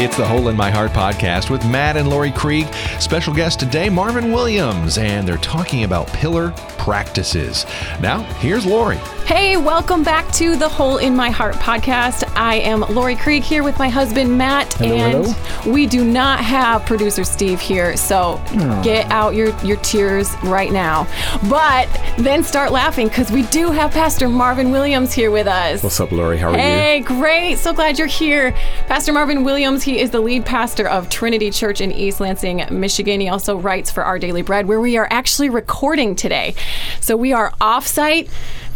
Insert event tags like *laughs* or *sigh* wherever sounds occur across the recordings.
It's the Hole in My Heart podcast with Matt and Lori Krieg. Special guest today, Marvin Williams, and they're talking about pillar practices. Now, here's Lori. Hey, welcome back to the Hole in My Heart podcast. I am Lori Krieg here with my husband Matt, Hello, and hello. we do not have producer Steve here, so hmm. get out your, your tears right now. But then start laughing because we do have Pastor Marvin Williams here with us. What's up, Lori? How are you? Hey, great. So glad you're here. Pastor Marvin Williams, he is the lead pastor of Trinity Church in East Lansing, Michigan. He also writes for Our Daily Bread, where we are actually recording today. So we are offsite.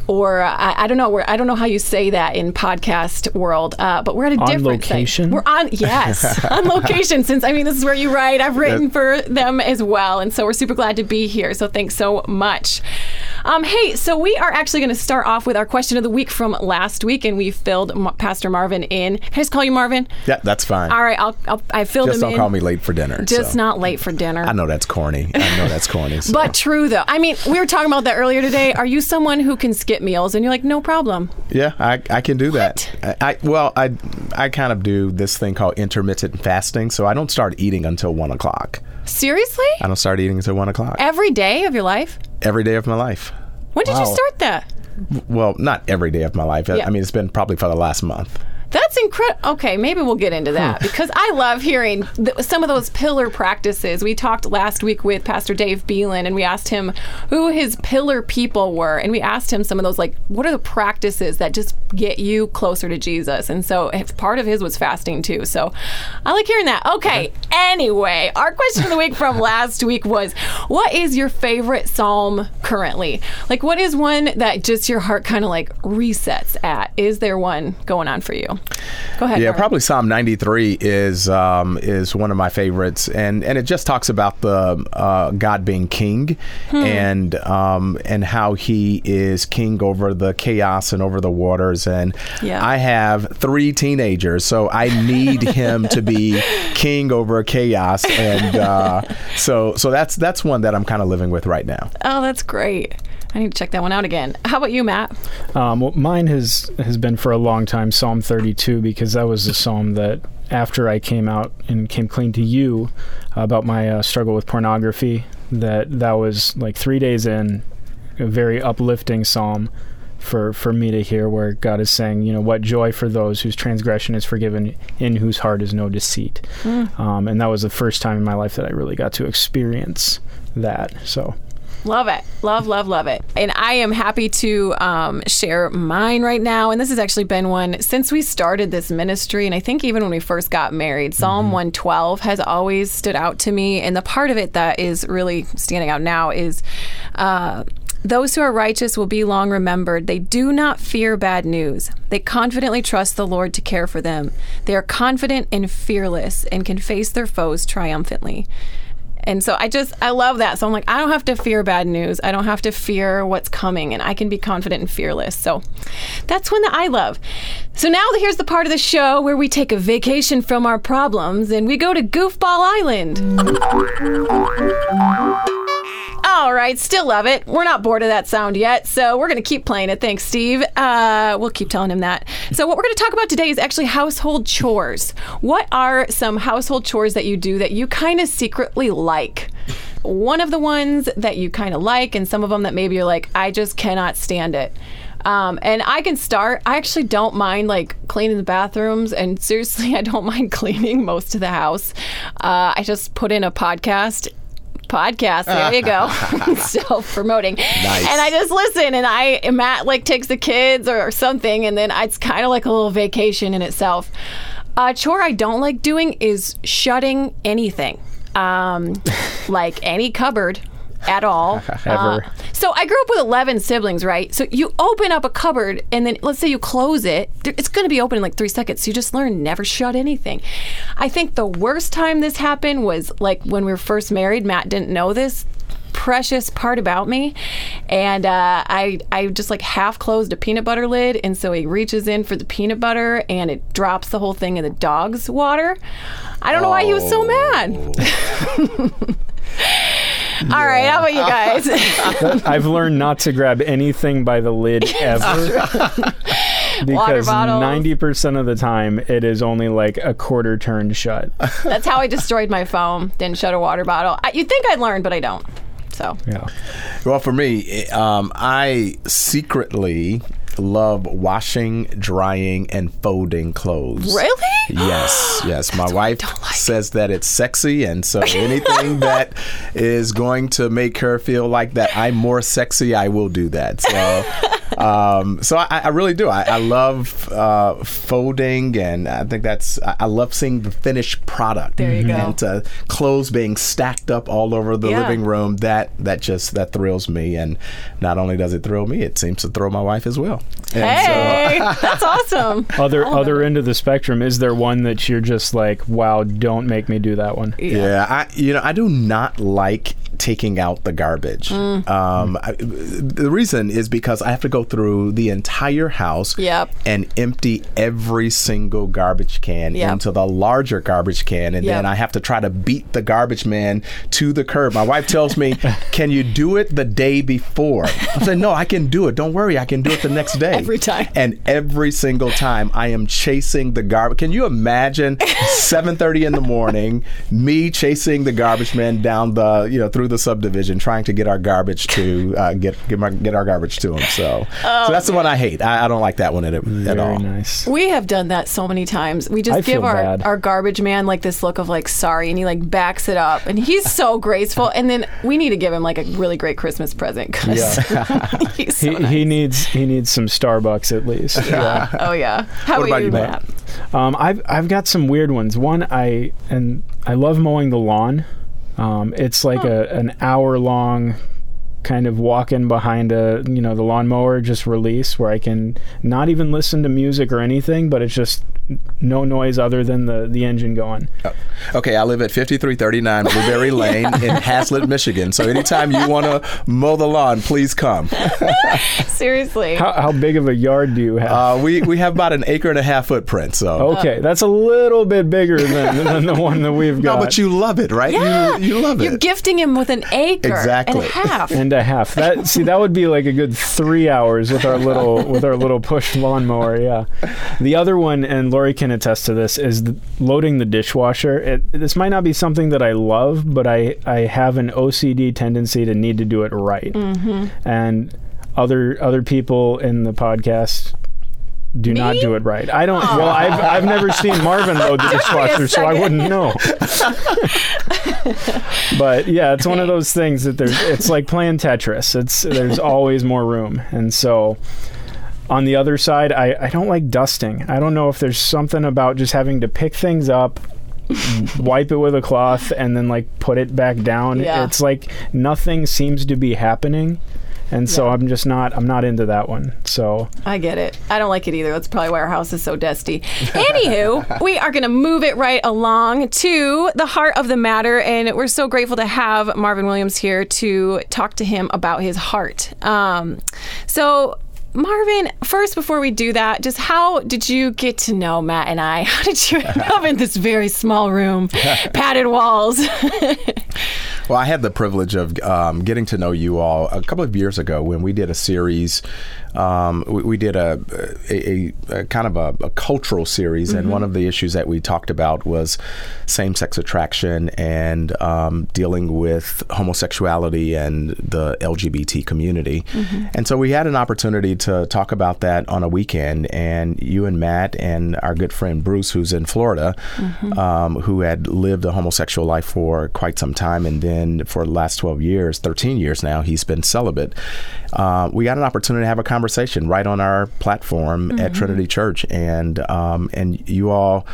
Or uh, I, I don't know. Where I don't know how you say that in podcast world, uh, but we're at a On different location? We're on yes, *laughs* on location. Since I mean, this is where you write. I've written for them as well, and so we're super glad to be here. So thanks so much. Um, hey, so we are actually going to start off with our question of the week from last week, and we filled Ma- Pastor Marvin in. Can I just call you Marvin? Yeah, that's fine. All right, I'll, I'll I filled Just him don't in. call me late for dinner. Just so. not late for dinner. I know that's corny. I know that's corny. *laughs* so. But true though. I mean, we were talking about that earlier today. Are you someone who can skip meals? And you're like, no problem. yeah, I, I can do that. I, I well, I I kind of do this thing called intermittent fasting. So I don't start eating until one o'clock. Seriously? I don't start eating until one o'clock Every day of your life? every day of my life. When did you start that? Well, not every day of my life. Yeah. I mean, it's been probably for the last month. That's incredible. Okay, maybe we'll get into that because I love hearing th- some of those pillar practices. We talked last week with Pastor Dave Beelen and we asked him who his pillar people were. And we asked him some of those, like, what are the practices that just get you closer to Jesus? And so part of his was fasting too. So I like hearing that. Okay, anyway, our question of the week from last week was what is your favorite psalm currently? Like, what is one that just your heart kind of like resets at? Is there one going on for you? Go ahead. Yeah, Mark. probably Psalm 93 is um, is one of my favorites, and and it just talks about the uh, God being king, Hmm. and um, and how He is king over the chaos and over the waters. And Yeah. I have three teenagers, so I need Him to be *laughs* king over chaos, and uh, so so that's that's one that I'm kind of living with right now. Oh, that's great. I need to check that one out again. How about you, Matt? Um, well, mine has has been for a long time Psalm 32 because that was the psalm that after I came out and came clean to you about my uh, struggle with pornography, that that was like three days in, a very uplifting psalm for for me to hear where God is saying, you know, what joy for those whose transgression is forgiven, in whose heart is no deceit. Um, and that was the first time in my life that I really got to experience that. So. Love it. Love, love, love it. And I am happy to um, share mine right now. And this has actually been one since we started this ministry. And I think even when we first got married, Psalm 112 has always stood out to me. And the part of it that is really standing out now is. Uh, those who are righteous will be long remembered. They do not fear bad news. They confidently trust the Lord to care for them. They are confident and fearless and can face their foes triumphantly. And so I just I love that. So I'm like I don't have to fear bad news. I don't have to fear what's coming and I can be confident and fearless. So that's one that I love. So now here's the part of the show where we take a vacation from our problems and we go to Goofball Island. All right, still love it. We're not bored of that sound yet, so we're going to keep playing it. Thanks, Steve. Uh, we'll keep telling him that. So, what we're going to talk about today is actually household chores. What are some household chores that you do that you kind of secretly like? One of the ones that you kind of like, and some of them that maybe you're like, I just cannot stand it. Um, and I can start. I actually don't mind like cleaning the bathrooms, and seriously, *laughs* I don't mind cleaning most of the house. Uh, I just put in a podcast podcast. There you go. *laughs* *laughs* Self promoting. Nice. And I just listen and I Matt like takes the kids or, something and then it's kind of like a little vacation in itself. A chore I don't like doing is shutting anything. Um, *laughs* like any cupboard at all. *laughs* Ever. Uh, so I grew up with 11 siblings, right? So you open up a cupboard and then let's say you close it, it's going to be open in like three seconds. So you just learn never shut anything. I think the worst time this happened was like when we were first married. Matt didn't know this precious part about me and uh, I, I just like half closed a peanut butter lid and so he reaches in for the peanut butter and it drops the whole thing in the dog's water i don't know why he was so mad *laughs* All right, how about you guys? *laughs* I've learned not to grab anything by the lid *laughs* ever. *laughs* because bottles. ninety percent of the time it is only like a quarter turned shut. That's how I destroyed my phone. Didn't shut a water bottle. I, you'd think I'd learn, but I don't. So yeah. Well, for me, um, I secretly love washing, drying, and folding clothes. really, Yes, *gasps* yes. My wife like says that it's sexy, and so anything *laughs* that is going to make her feel like that I'm more sexy, I will do that. So, *laughs* um, so I, I really do. I, I love uh, folding, and I think that's. I I love seeing the finished product. There you go. And uh, clothes being stacked up all over the Yeah. living room. That that just that thrills me, and not only does it thrill me, it seems to thrill my wife as well. And so- hey, that's awesome. *laughs* Other All other it. end of the spectrum, is there one that you're just like, wow, don't make me do that one? Yeah, I you know I do not like taking out the garbage. Mm. Um, I, the reason is because I have to go through the entire house Yep. and empty every single garbage can Yep. into the larger garbage can, and then I have to try to beat the garbage man to the curb. My wife tells me, *laughs* "Can you do it the day before?" I said, "No, I can do it. Don't worry, I can do it the next day." Every time. And every single time I am chasing the garbage. Can you imagine *laughs* 7:30 in the morning me chasing the garbage man down the, you know, through the subdivision trying to get our garbage to uh, get get, my, get our garbage to them. So, Oh, so that's the one I hate. I, I don't like that one at, at Very all. nice. We have done that so many times. We just I give our, bad. our garbage man like this look of like sorry and he like backs it up and he's so *laughs* graceful and then we need to give him like a really great Christmas present because *laughs* he's so He, nice. he needs he needs some Starbucks at least. *laughs* Yeah. oh yeah. How What about you, Matt? Matt? Um, I've I've got some weird ones. One I and I love mowing the lawn. Um, it's like a an hour long kind of walk in behind a you know the lawnmower just release where I can not even listen to music or anything, but it's just no noise other than the the engine going. Okay, I live at 5339 Blueberry *laughs* Lane in Haslett, Michigan. So anytime you want to mow the lawn, please come. *laughs* Seriously. How, how big of a yard do you have? Uh, we we have about an acre and a half footprint. So. okay, that's a little bit bigger than, than the one that we've got. No, but you love it, right? yeah. You, you love it. You're gifting him with an acre Exactly. and a half. and a half. That *laughs* see, that would be like a good three hours with our little with our little push lawnmower. Yeah. The other one, and Lori can attest to this, is the, loading the dishwasher. It, this might not be something that I love, but I I have an OCD tendency to need to do it right. Mm-hmm. And other other people in the podcast. Do not do it right. I don't. Well, I've, I've never seen Marvin load the *laughs* dishwasher, so I wouldn't know. *laughs* but yeah, it's one of those things that there's. It's like playing Tetris. It's there's always more room, and so on the other side, I I don't like dusting. I don't know if there's something about just having to pick things up. *laughs* wipe it with a cloth and then like put it back down Yeah. it's like nothing seems to be happening and so Yeah. i'm just not i'm not into that one so I get it. I don't like it either. That's probably why our house is so dusty. *laughs* Anywho, we are going to move it right along to the heart of the matter. And we're so grateful to have Marvin Williams here to talk to him about his heart. Um, so, Marvin, first, before we do that, just how did you get to know Matt and I? *laughs* How did you end up in this very small room, *laughs* padded walls? Well, I had the privilege of um, getting to know you all a couple of years ago when we did a series. Um, we, we did a, a, a, a kind of a, a cultural series, and one of the issues that we talked about was same-sex attraction and um, dealing with homosexuality and the LGBT community. And so we had an opportunity to talk about that on a weekend, and you and Matt and our good friend Bruce, who's in Florida, um, who had lived a homosexual life for quite some time, and then for the last 12 years, 13 years now, he's been celibate. Uh, we got an opportunity to have a conversation right on our platform at Trinity Church, and um, and you all.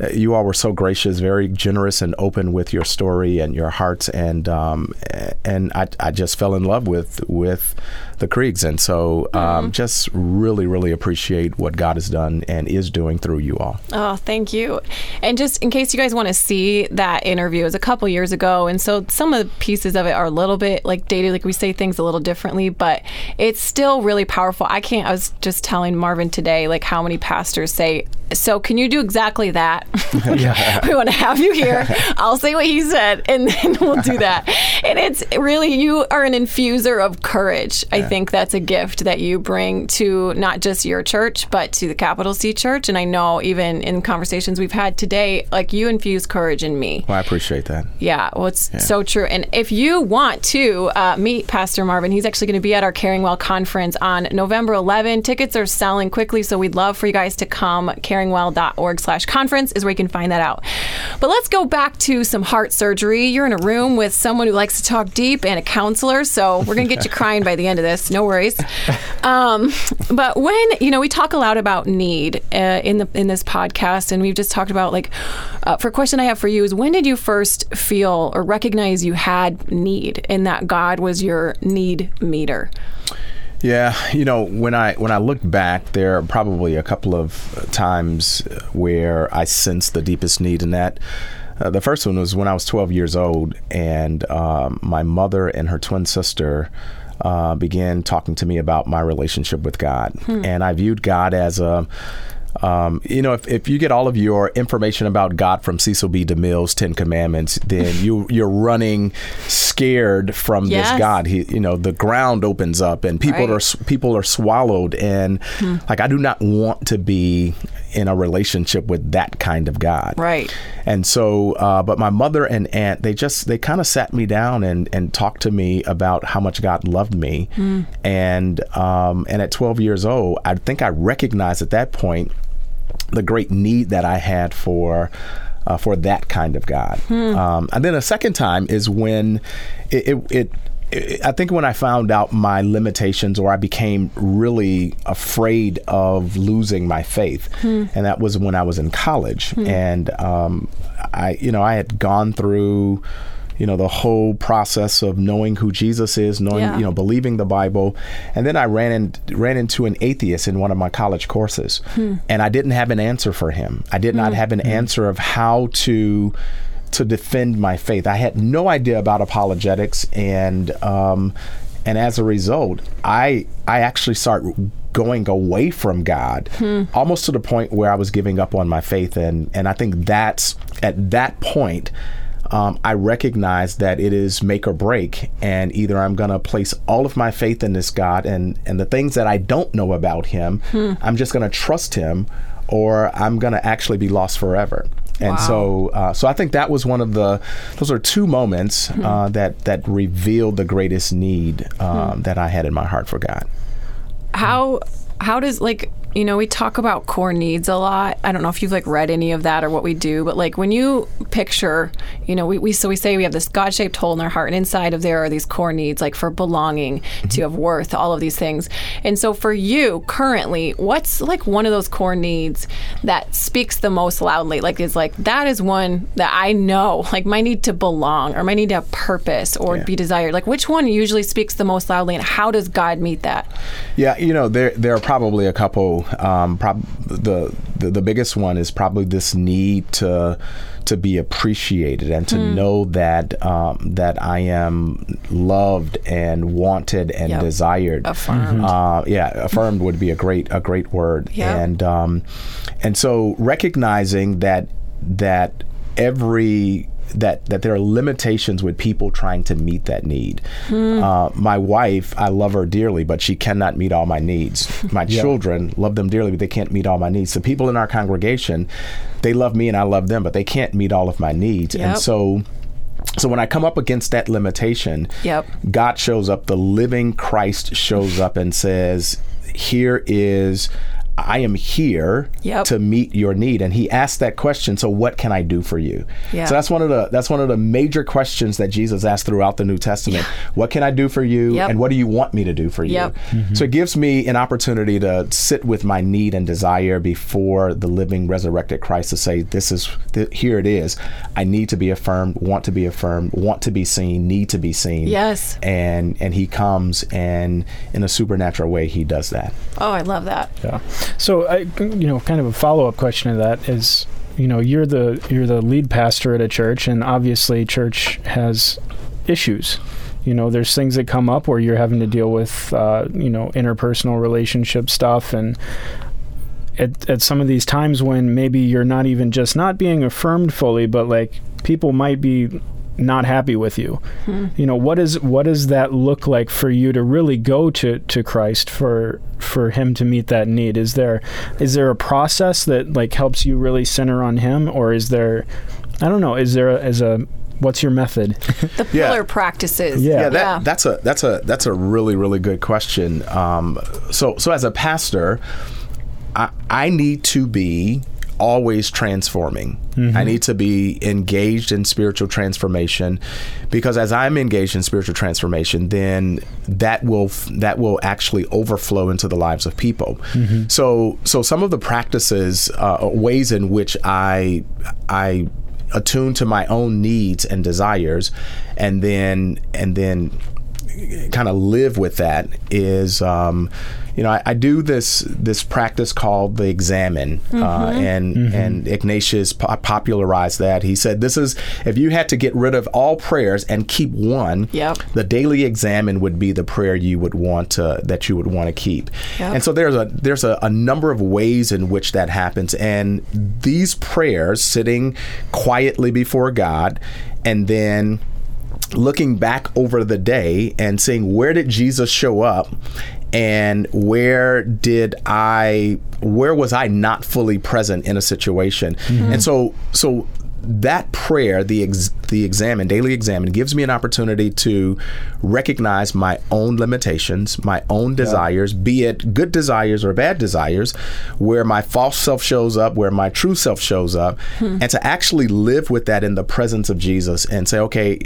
Uh, You all were so gracious, very generous, and open with your story and your hearts, and um, and I, I just fell in love with with the Kriegs, and so um, just really, really appreciate what God has done and is doing through you all. Oh, thank you. And just in case you guys want to see that interview, it was a couple years ago. And so some of the pieces of it are a little bit like dated, like we say things a little differently, but it's still really powerful. I can't, I was just telling Marvin today, like how many pastors say, So can you do exactly that? *laughs* we want to have you here. I'll say what he said, and *laughs* then we'll do that. And it's really, you are an infuser of courage. I think that's a gift that you bring to not just your church, but to the capital C church. And I know even in conversations we've had today, like you infuse courage in me. Well, I appreciate that. Yeah, well, it's so true. And if you want to uh, meet Pastor Marvin, he's actually going to be at our Caring Well conference on November 11. Tickets are selling quickly, so we'd love for you guys to come. Caringwell.org slash conference is where you can find that out. But let's go back to some heart surgery. You're in a room with someone who likes to talk deep and a counselor, so we're going to get you *laughs* crying by the end of this. No worries. Um, but when you know we talk a lot about need uh, in the in this podcast, and we've just talked about like uh, for a question I have for you is when did you first feel or recognize you had need and that God was your need meter? Yeah, you know, when I when I look back, there are probably a couple of times where I sensed the deepest need in that. Uh, the first one was when I was 12 years old, and um, my mother and her twin sister uh, began talking to me about my relationship with God, and I viewed God as a um, you know, if, if you get all of your information about God from Cecil B. DeMille's Ten Commandments, then *laughs* you you're running scared from Yes. this God. He, you know, the ground opens up and people Right. are people are swallowed, and like I do not want to be in a relationship with that kind of God. Right. And so, uh, but my mother and aunt, they just they kind of sat me down and and talked to me about how much God loved me, and um, and at 12 years old, I think I recognized at that point the great need that I had for. Uh, for that kind of God, um, and then a second time is when it, it, it I think when I found out my limitations, or I became really afraid of losing my faith, and that was when I was in college, and um, I, you know, I had gone through, you know, the whole process of knowing who Jesus is, knowing, Yeah. you know, believing the Bible, and then I ran in, ran into an atheist in one of my college courses, hmm. and I didn't have an answer for him. I did not hmm. have an hmm. answer of how to to defend my faith. I had no idea about apologetics, and um, and as a result, I I actually start going away from God, almost to the point where I was giving up on my faith, and and I think that's at that point. Um, I recognize that it is make or break, and either I'm going to place all of my faith in this God, and and the things that I don't know about Him, I'm just going to trust Him, or I'm going to actually be lost forever. And Wow. so, uh, so I think that was one of the, those are two moments uh, that that revealed the greatest need um, that I had in my heart for God. how how does like you know we talk about core needs a lot. I don't know if you've like read any of that or what we do but like when you picture you know we, we so we say we have this god-shaped hole in our heart and inside of there are these core needs like for belonging mm-hmm. to have worth all of these things. And so for you currently what's like one of those core needs that speaks the most loudly? Like is like that is one that i know like my need to belong or my need to have purpose or Yeah. be desired. Like which one usually speaks the most loudly and how does god meet that? Yeah, you know, there there are probably a couple. Um, prob- the, the the biggest one is probably this need to to be appreciated and to know that um, that I am loved and wanted and Yep. desired. Affirmed. Uh, yeah, affirmed would be a great a great word. Yep. And um, and so recognizing that that every that that there are limitations with people trying to meet that need. Uh, my wife, I love her dearly, but she cannot meet all my needs. My *laughs* children love them dearly, but they can't meet all my needs. The people in our congregation, they love me and I love them, but they can't meet all of my needs. Yep. And so so when I come up against that limitation, Yep. God shows up, the living Christ shows up and says, Here is I am here Yep. to meet your need. And he asked that question, so what can I do for you? Yeah. So that's one of the that's one of the major questions that Jesus asked throughout the New Testament. What can I do for you? Yep. And what do you want me to do for you? Yep. So it gives me an opportunity to sit with my need and desire before the living resurrected Christ to say, This is th- here it is. I need to be affirmed, want to be affirmed, want to be seen, need to be seen. Yes. And and he comes and in a supernatural way he does that. oh i love that Yeah. So I, you know, kind of a follow up question to that is, you know, you're the you're the lead pastor at a church, and obviously, church has issues. You know, there's things that come up where you're having to deal with, uh, you know, interpersonal relationship stuff, and at at some of these times when maybe you're not even just not being affirmed fully, but like people might be not happy with you. You know, what is what does that look like for you to really go to to Christ for for him to meet that need? Is there is there a process that like helps you really center on him or is there I don't know, is there a, is a what's your method? *laughs* The Yeah. pillar practices. Yeah. yeah, that, that's a that's a that's a really really good question. Um, so so as a pastor, I, I need to be always transforming. I need to be engaged in spiritual transformation because as I'm engaged in spiritual transformation, then that will that will actually overflow into the lives of people. So so some of the practices, uh, ways in which I I attune to my own needs and desires, and then and then kind of live with that is um, you know I, I do this this practice called the examen uh, and and Ignatius po- popularized that he said this is if you had to get rid of all prayers and keep one Yep. the daily examen would be the prayer you would want to that you would want to keep Yep. and so there's a there's a, a number of ways in which that happens and these prayers sitting quietly before God and then looking back over the day and seeing where did Jesus show up and where did I where was I not fully present in a situation mm-hmm. and so so that prayer the ex, the examen daily examen gives me an opportunity to recognize my own limitations my own desires be it good desires or bad desires where my false self shows up where my true self shows up hmm. and to actually live with that in the presence of Jesus and say okay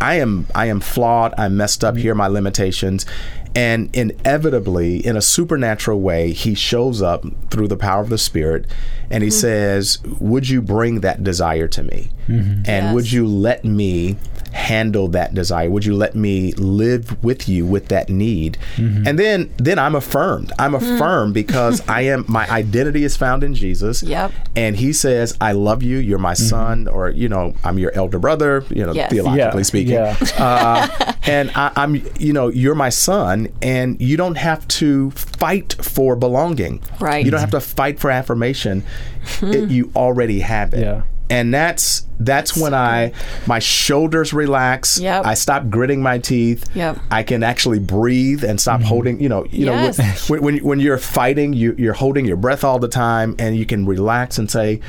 I am I am flawed. I'm messed up. Hmm. Here are my limitations. And inevitably, in a supernatural way, he shows up through the power of the Spirit and he mm-hmm. says, Would you bring that desire to me? Mm-hmm. And Yes. would you let me handle that desire? Would you let me live with you with that need? Mm-hmm. And then then I'm affirmed. I'm mm-hmm. affirmed because I am my identity is found in Jesus. Yep. And he says, I love you, you're my mm-hmm. son, or you know, I'm your elder brother, you know, Yes. theologically Yeah, speaking. yeah. uh, and I, I'm, you know, you're my son, and you don't have to fight for belonging. Right. You don't have to fight for affirmation. It, you already have it. Yeah. And that's that's when I my shoulders relax. Yep. I stop gritting my teeth. Yep. I can actually breathe and stop mm-hmm. holding. You know. You Yes. know when, when when you're fighting, you, you're holding your breath all the time, and you can relax and say,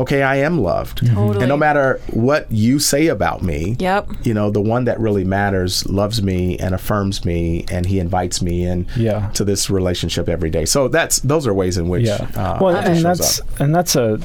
"Okay, I am loved." Totally. And no matter what you say about me, Yep. you know, the one that really matters loves me and affirms me, and he invites me in Yeah. to this relationship every day. So that's those are ways in which Yeah. uh, well, and that's up. and that's a,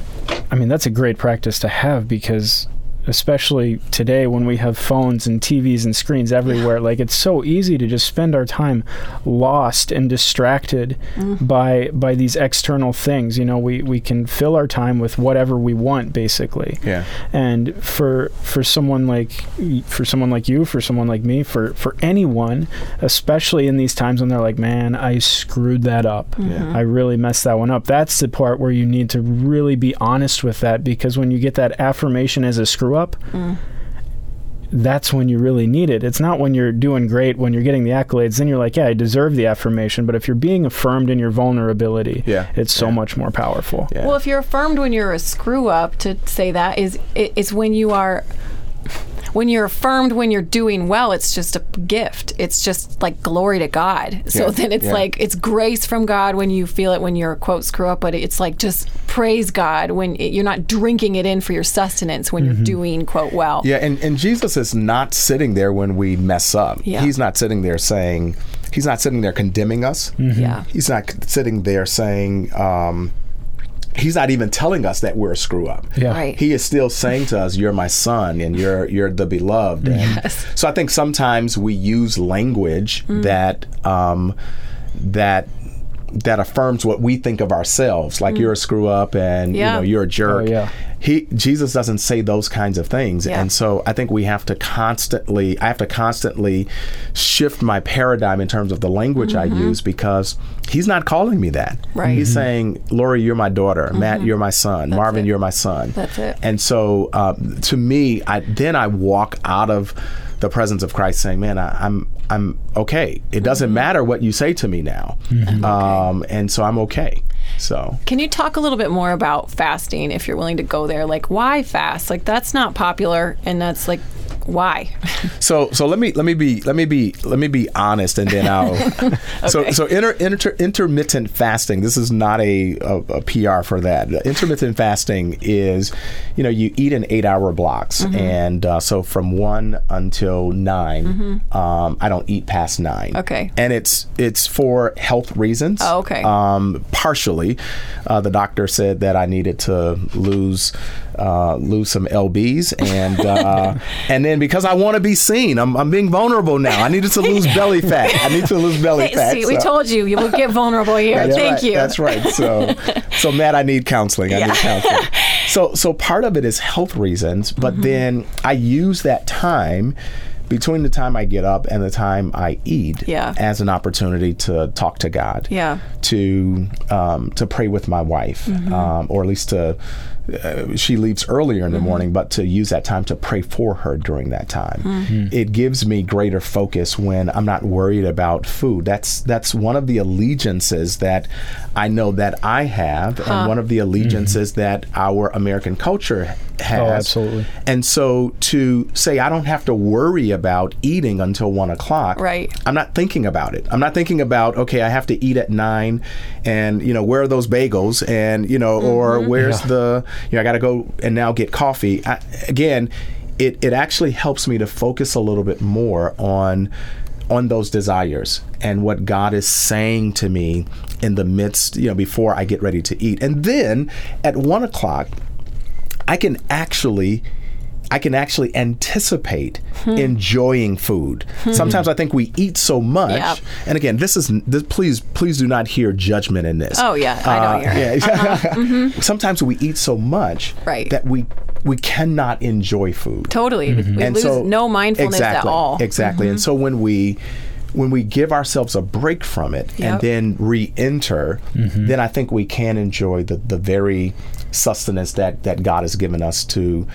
I mean, that's a great practice to have because, especially today when we have phones and TVs and screens everywhere, like it's so easy to just spend our time lost and distracted mm. by by these external things. You know, we we can fill our time with whatever we want, basically. Yeah. And for for someone like for someone like you, for someone like me, for for anyone, especially in these times when they're like, "Man, I screwed that up. I really messed that one up." That's the part where you need to really be honest with that because when you get that affirmation as a screw up, mm. that's when you really need it. It's not when you're doing great, when you're getting the accolades, then you're like, yeah, I deserve the affirmation. But if you're being affirmed in your vulnerability, Yeah. it's so Yeah. much more powerful. Yeah. Well, if you're affirmed when you're a screw up, to say that is it- it's when you are when you're affirmed when you're doing well. It's just a gift. It's just like glory to God. So Yeah, then it's yeah. like it's grace from God when you feel it when you're quote screw up, but it's like just praise God when it, you're not drinking it in for your sustenance when you're doing quote well. Yeah, and, and Jesus is not sitting there when we mess up. Yeah. He's not sitting there saying, he's not sitting there condemning us. Yeah. He's not sitting there saying, um, he's not even telling us that we're a screw up. Yeah. Right. He is still saying to us, "You're my son, and you're you're the beloved." And Yes. So I think sometimes we use language that um, that that affirms what we think of ourselves, like you're a screw up and Yeah. you know you're a jerk. Oh, yeah. He Jesus doesn't say those kinds of things, Yeah. and so I think we have to constantly. I have to constantly shift my paradigm in terms of the language I use because he's not calling me that. Mm-hmm. Right. Mm-hmm. He's saying, "Lori, you're my daughter. Matt, you're my son. Marvin, it. you're my son." That's it. And so, uh, to me, I then I walk out of the presence of Christ, saying, "Man, I, I'm I'm okay. It doesn't Mm-hmm. matter what you say to me now, um, and so I'm okay." So Can you talk a little bit more about fasting if you're willing to go there? Like, why fast? Like, that's not popular, and that's like why? So so let me let me be let me be let me be honest, and then I'll. *laughs* So so inter, inter, intermittent fasting. This is not a, a, a PR for that. Intermittent fasting is, you know, you eat in eight hour blocks, Mm-hmm. and uh, so from one until 9 um, I don't eat past nine. Mm-hmm. Okay. and it's it's for health reasons. Oh, okay. Um, partially, uh, the doctor said that I needed to lose uh, lose some lbs, and uh, *laughs* and then because I want to be seen, I'm, I'm being vulnerable now. I needed to lose *laughs* belly fat. I need to lose belly fat. see, we told you you will get vulnerable here. that's Thank right, you. That's right. *laughs* So, so Matt, I need counseling. I need counseling. So, so part of it is health reasons, but Mm-hmm. then I use that time between the time I get up and the time I eat Yeah. as an opportunity to talk to God. Yeah. To um, to pray with my wife, Mm-hmm. um, or at least to. Uh, she leaves earlier in Mm-hmm. the morning, but to use that time to pray for her during that time, Mm-hmm. it gives me greater focus when I'm not worried about food. That's that's one of the allegiances that I know that I have, and one of the allegiances that our American culture has. Oh, absolutely. And so to say I don't have to worry about eating until one o'clock, Right. I'm not thinking about it. I'm not thinking about okay, I have to eat at nine, and you know where are those bagels, and you know, or where's the you know I got to go and now get coffee. I, again, it it actually helps me to focus a little bit more on on those desires and what God is saying to me in the midst, you know, before I get ready to eat, and then at one o'clock. I can actually I can actually anticipate hmm. enjoying food. Hmm. Sometimes I think we eat so much, Yep. and again, this is this, please please do not hear judgment in this. Oh, yeah, I don't hear it. yeah. *laughs* Uh-huh. *laughs* Mm-hmm. Sometimes we eat so much Right. that we we cannot enjoy food Totally. We mm-hmm. and lose so no mindfulness exactly, at all. Mm-hmm. Exactly. And mm-hmm. so when we when we give ourselves a break from it Yep. and then re-enter, then I think we can enjoy the, the very sustenance that, that God has given us to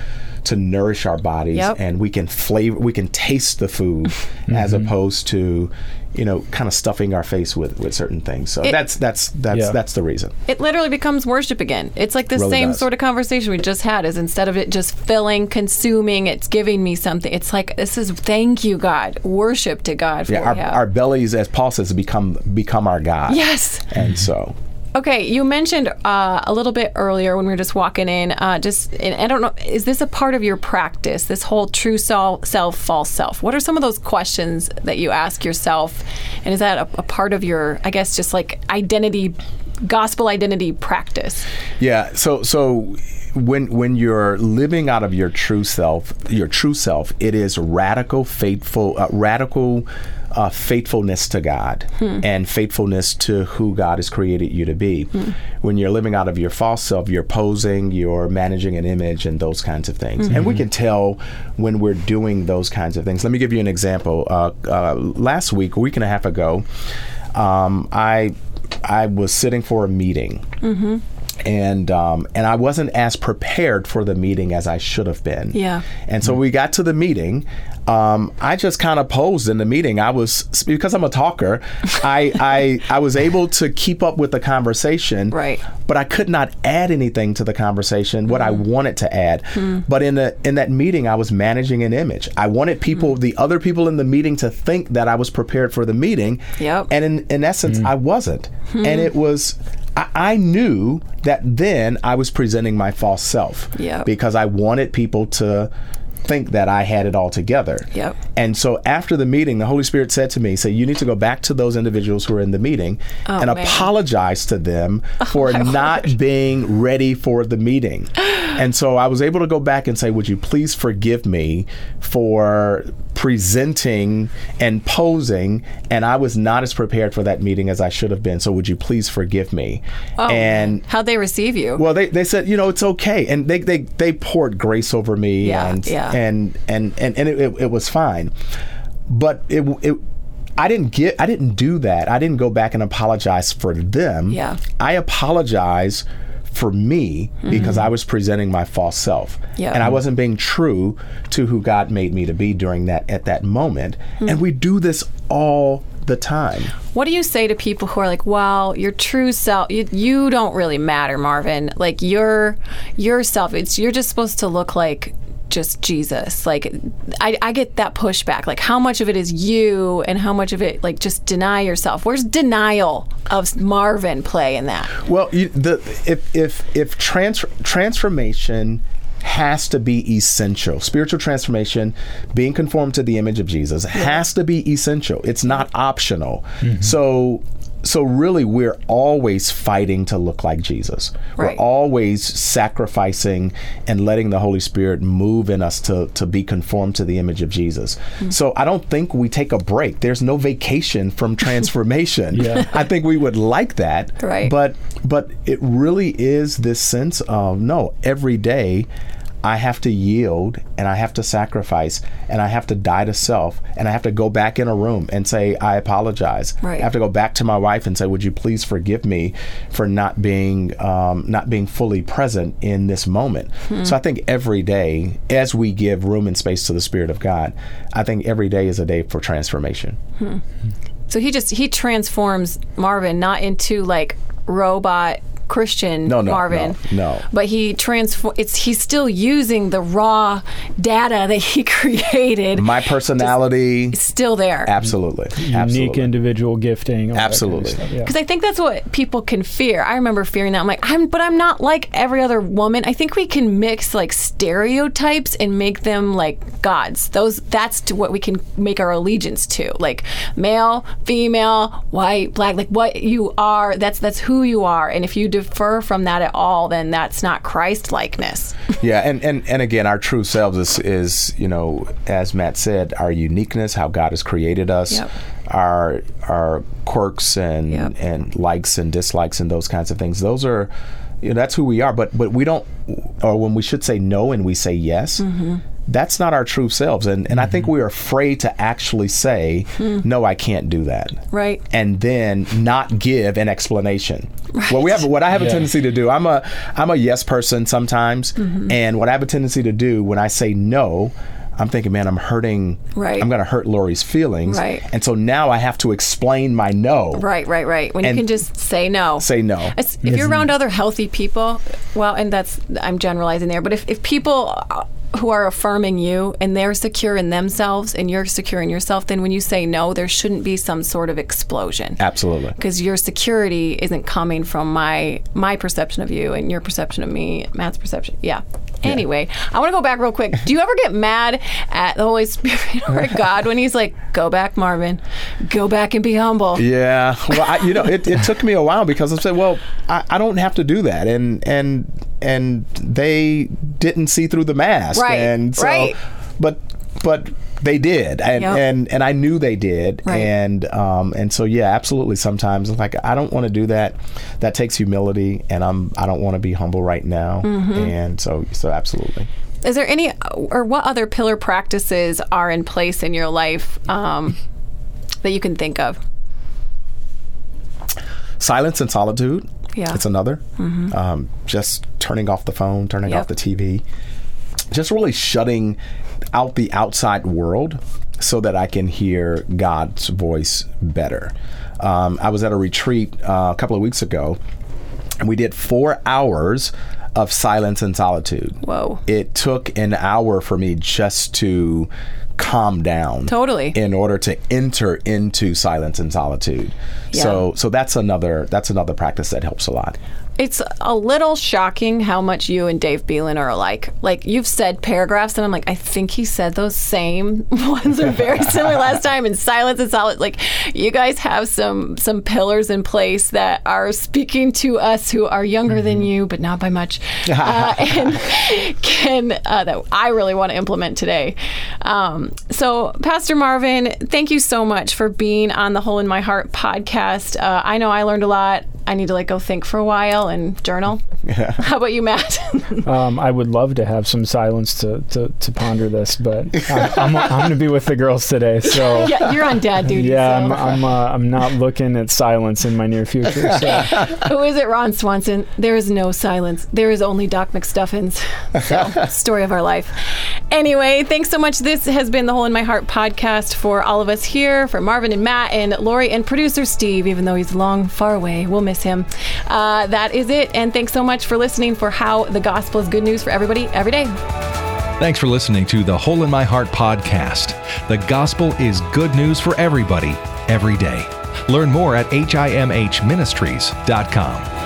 to nourish our bodies Yep. and we can flavor we can taste the food *laughs* mm-hmm. as opposed to you know kind of stuffing our face with, with certain things so It- that's that's that's Yeah. that's the reason It literally becomes worship again. It's like the Really same does. sort of conversation we just had. Is instead of it just filling, consuming, it's giving me something. It's like this is thank you, God, worship to God for yeah our, our bellies as Paul says become become our God yes. and so Okay, you mentioned uh, a little bit earlier when we were just walking in. Uh, just, I don't know, is this a part of your practice? This whole true self, self, false self. What are some of those questions that you ask yourself? And is that a, a part of your, I guess, just like identity, gospel identity practice? Yeah. So so when when you're living out of your true self, your true self, it is radical, faithful, uh, radical. Uh, faithfulness to God and faithfulness to who God has created you to be. When you're living out of your false self, you're posing, you're managing an image, and those kinds of things. And we can tell when we're doing those kinds of things. Let me give you an example. Uh, uh, last week, a week and a half ago, um, I I was sitting for a meeting and um, and I wasn't as prepared for the meeting as I should have been. Yeah. And so we got to the meeting. Um, I just kind of posed in the meeting. I was because I'm a talker. I I I was able to keep up with the conversation. Right. But I could not add anything to the conversation what I mm. wanted to add. Mm. But in the in that meeting, I was managing an image. I wanted people, mm. the other people in the meeting, to think that I was prepared for the meeting. Yep. And in in essence, I wasn't. And hmm. it was. I, I knew that then I was presenting my false self Yep. because I wanted people to think that I had it all together. Yep. And so after the meeting, the Holy Spirit said to me, "Say you need to go back to those individuals who are in the meeting oh, and man. apologize to them *laughs* oh, for not being ready for the meeting." *gasps* and so I was able to go back and say, "Would you please forgive me for presenting and posing and I was not as prepared for that meeting as I should have been. So would you please forgive me?" Oh, and how'd they receive you? well, they, they said, you know, it's okay, and they they, they poured grace over me, Yeah, and, yeah. And and and and it, it, it was fine, but it it. I didn't get. I didn't do that. I didn't go back and apologize for them. Yeah. I apologize for me because I was presenting my false self, Mm-hmm. Yeah. and I wasn't being true to who God made me to be during that at that moment. Mm. And we do this all the time. What do you say to people who are like, "Well, your true self, you, you don't really matter, Marvin. Like your yourself, it's you're just supposed to look like just Jesus? Like, I, I get that pushback. Like, how much of it is you, and how much of it like just deny yourself? Where's denial of Marvin play in that? Well, you, the if if if trans, transformation has to be essential. Spiritual transformation, being conformed to the image of Jesus, has to be essential. It's not optional. Mm-hmm. So so really we're always fighting to look like Jesus. Right. We're always sacrificing and letting the Holy Spirit move in us to to be conformed to the image of Jesus. Hmm. So I don't think we take a break. There's no vacation from *laughs* transformation. Yeah. I think we would like that. Right. But but it really is this sense of no, every day I have to yield and I have to sacrifice and I have to die to self and I have to go back in a room and say, I apologize. Right. I have to go back to my wife and say, Would you please forgive me for not being um, not being fully present in this moment? So I think every day, as we give room and space to the Spirit of God, I think every day is a day for transformation. So he just he transforms Marvin not into like robot Christian No, no, Marvin. no, no. But he transform. It's he's still using the raw data *laughs* that he created. My personality, still there. absolutely. Unique absolutely. individual gifting. all that kind of Absolutely. yeah. Because I think that's what people can fear. I remember fearing that. I'm like, I'm, but I'm not like every other woman. I think we can mix like stereotypes and make them like gods. Those that's to what we can make our allegiance to, like male, female, white, black, like what you are. That's that's who you are. And if you defer from that at all, then that's not Christ likeness. Yeah, and, and, and again, our true selves is, is, you know, as Matt said, our uniqueness, how God has created us, Yep. our our quirks and Yep. and likes and dislikes and those kinds of things. Those are, you know, that's who we are. But but we don't, or when we should say no and we say yes. Mm-hmm. That's not our true selves, and and I think Mm-hmm. we are afraid to actually say, Hmm. "No, I can't do that." Right. and then not give an explanation. Well, we have what I have a tendency to do. I'm a I'm a yes person sometimes, Mm-hmm. and what I have a tendency to do when I say no. I'm thinking, man, I'm hurting. Right. I'm going to hurt Lori's feelings. Right. And so now I have to explain my no. Right, right, right. When you can just say no. Say no. If you're around other healthy people, well, and that's I'm generalizing there, but if, if people uh, who are affirming you and they're secure in themselves and you're secure in yourself, then when you say no, there shouldn't be some sort of explosion. Absolutely. Because your security isn't coming from my my perception of you and your perception of me, Matt's perception. Yeah. Anyway, I want to go back real quick. Do you ever get mad at the Holy Spirit or *laughs* God when He's like, "Go back, Marvin, go back and be humble"? Yeah. *laughs* Well, I, you know, it, it took me a while because I said, well, I, I don't have to do that, and and and they didn't see through the mask, Right, and so, right. but but they did, and Yep. and and I knew they did, Right. and um and so yeah, absolutely. Sometimes it's like I don't want to do that. That takes humility, and I'm I don't want to be humble right now, Mm-hmm. and so so absolutely. Is there any, or what other pillar practices are in place in your life um, that you can think of? Silence and solitude. Yeah. It's another. Um, just turning off the phone, turning Yep. off the TV, just really shutting out the outside world so that I can hear God's voice better. Um, I was at a retreat uh, a couple of weeks ago, and we did four hours of silence and solitude. Whoa. It took an hour for me just to calm down Totally. in order to enter into silence and solitude. Yeah. So so that's another that's another practice that helps a lot. It's a little shocking how much you and Dave Beelen are alike. Like you've said paragraphs, and I'm like, I think he said those same *laughs* ones are very similar last time. And silence and solid. Like you guys have some some pillars in place that are speaking to us who are younger than you, but not by much, *laughs* uh, and can uh, that I really want to implement today. Um, so, Pastor Marvin, thank you so much for being on the Hole in My Heart podcast. Uh, I know I learned a lot. I need to like go think for a while and journal. *laughs* Yeah. How about you, Matt? *laughs* Um, I would love to have some silence to, to, to ponder this, but I'm, I'm, I'm going to be with the girls today, so *laughs* yeah, you're on dad duty. yeah, so. I'm I'm, uh, I'm not looking at silence in my near future. So. Who is it, Ron Swanson? There is no silence. There is only Doc McStuffins. So, story of our life. Anyway, thanks so much. This has been the Hole in My Heart podcast for all of us here, for Marvin and Matt and Lori and producer Steve, even though he's long, far away. We'll him. Uh, that is it. And thanks so much for listening for How the Gospel is Good News for Everybody, every day. Thanks for listening to the Hole in My Heart podcast. The gospel is good news for everybody, every day. Learn more at himhministries.com.